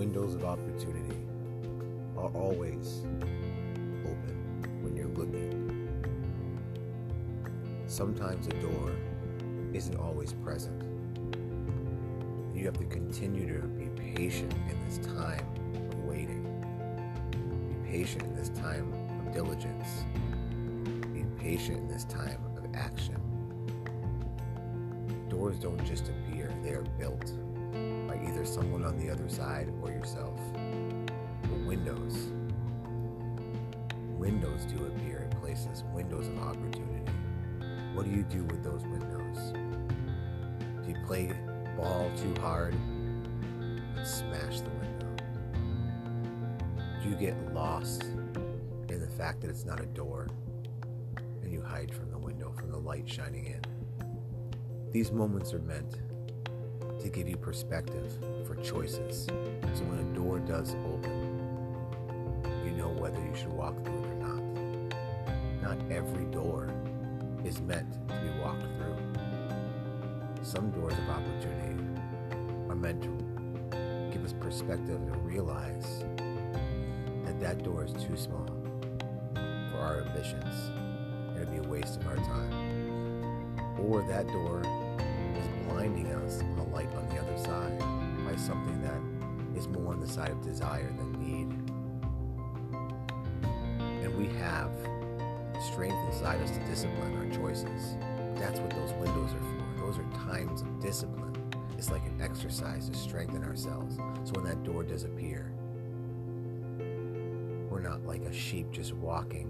opportunity are always open when you're looking. Sometimes a door isn't always present. You have to continue to be patient in this time of waiting. Be patient in this time of diligence. Be patient in this time of action. Doors don't just appear, they are built by either someone on the other side or yourself. But windows, windows do appear in places, windows of opportunity. What do you do with those windows? Do you play ball too hard and smash the window? Do you get lost in the fact that it's not a door and you hide from the window, from the light shining in? These moments are meant to give you perspective for choices. So when a door does open, you know whether you should walk through it or not. Not every door is meant to be walked through. Some doors of opportunity are meant to give us perspective to realize that that door is too small for our ambitions it'd be a waste of our time. Or that door is blinding us the side of desire than need. And we have strength inside us to discipline our choices. That's what those windows are for. Those are times of discipline. It's like an exercise to strengthen ourselves. So when that door does appear, we're not like a sheep just walking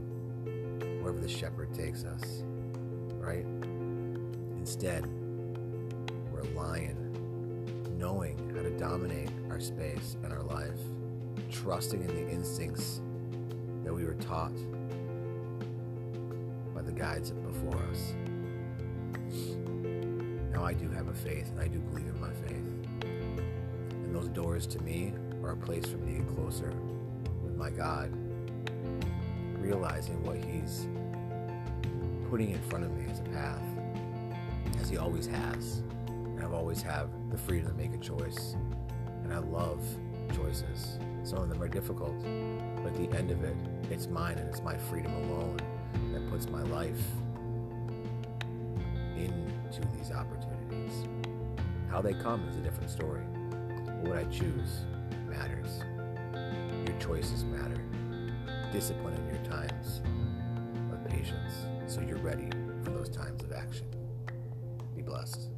wherever the shepherd takes us, right? Instead, we're a lion, knowing how to dominate our space and our life, trusting in the instincts that we were taught by the guides before us. Now I do have a faith, and I do believe in my faith. And those doors to me are a place for me to get closer with my God, realizing what He's putting in front of me as a path, as He always has. And I've always have the freedom to make a choice. And I love choices. Some of them are difficult, but at the end of it, it's mine and it's my freedom alone that puts my life into these opportunities. How they come is a different story. What I choose matters. Your choices matter. Discipline in your times of patience so you're ready for those times of action. Be blessed.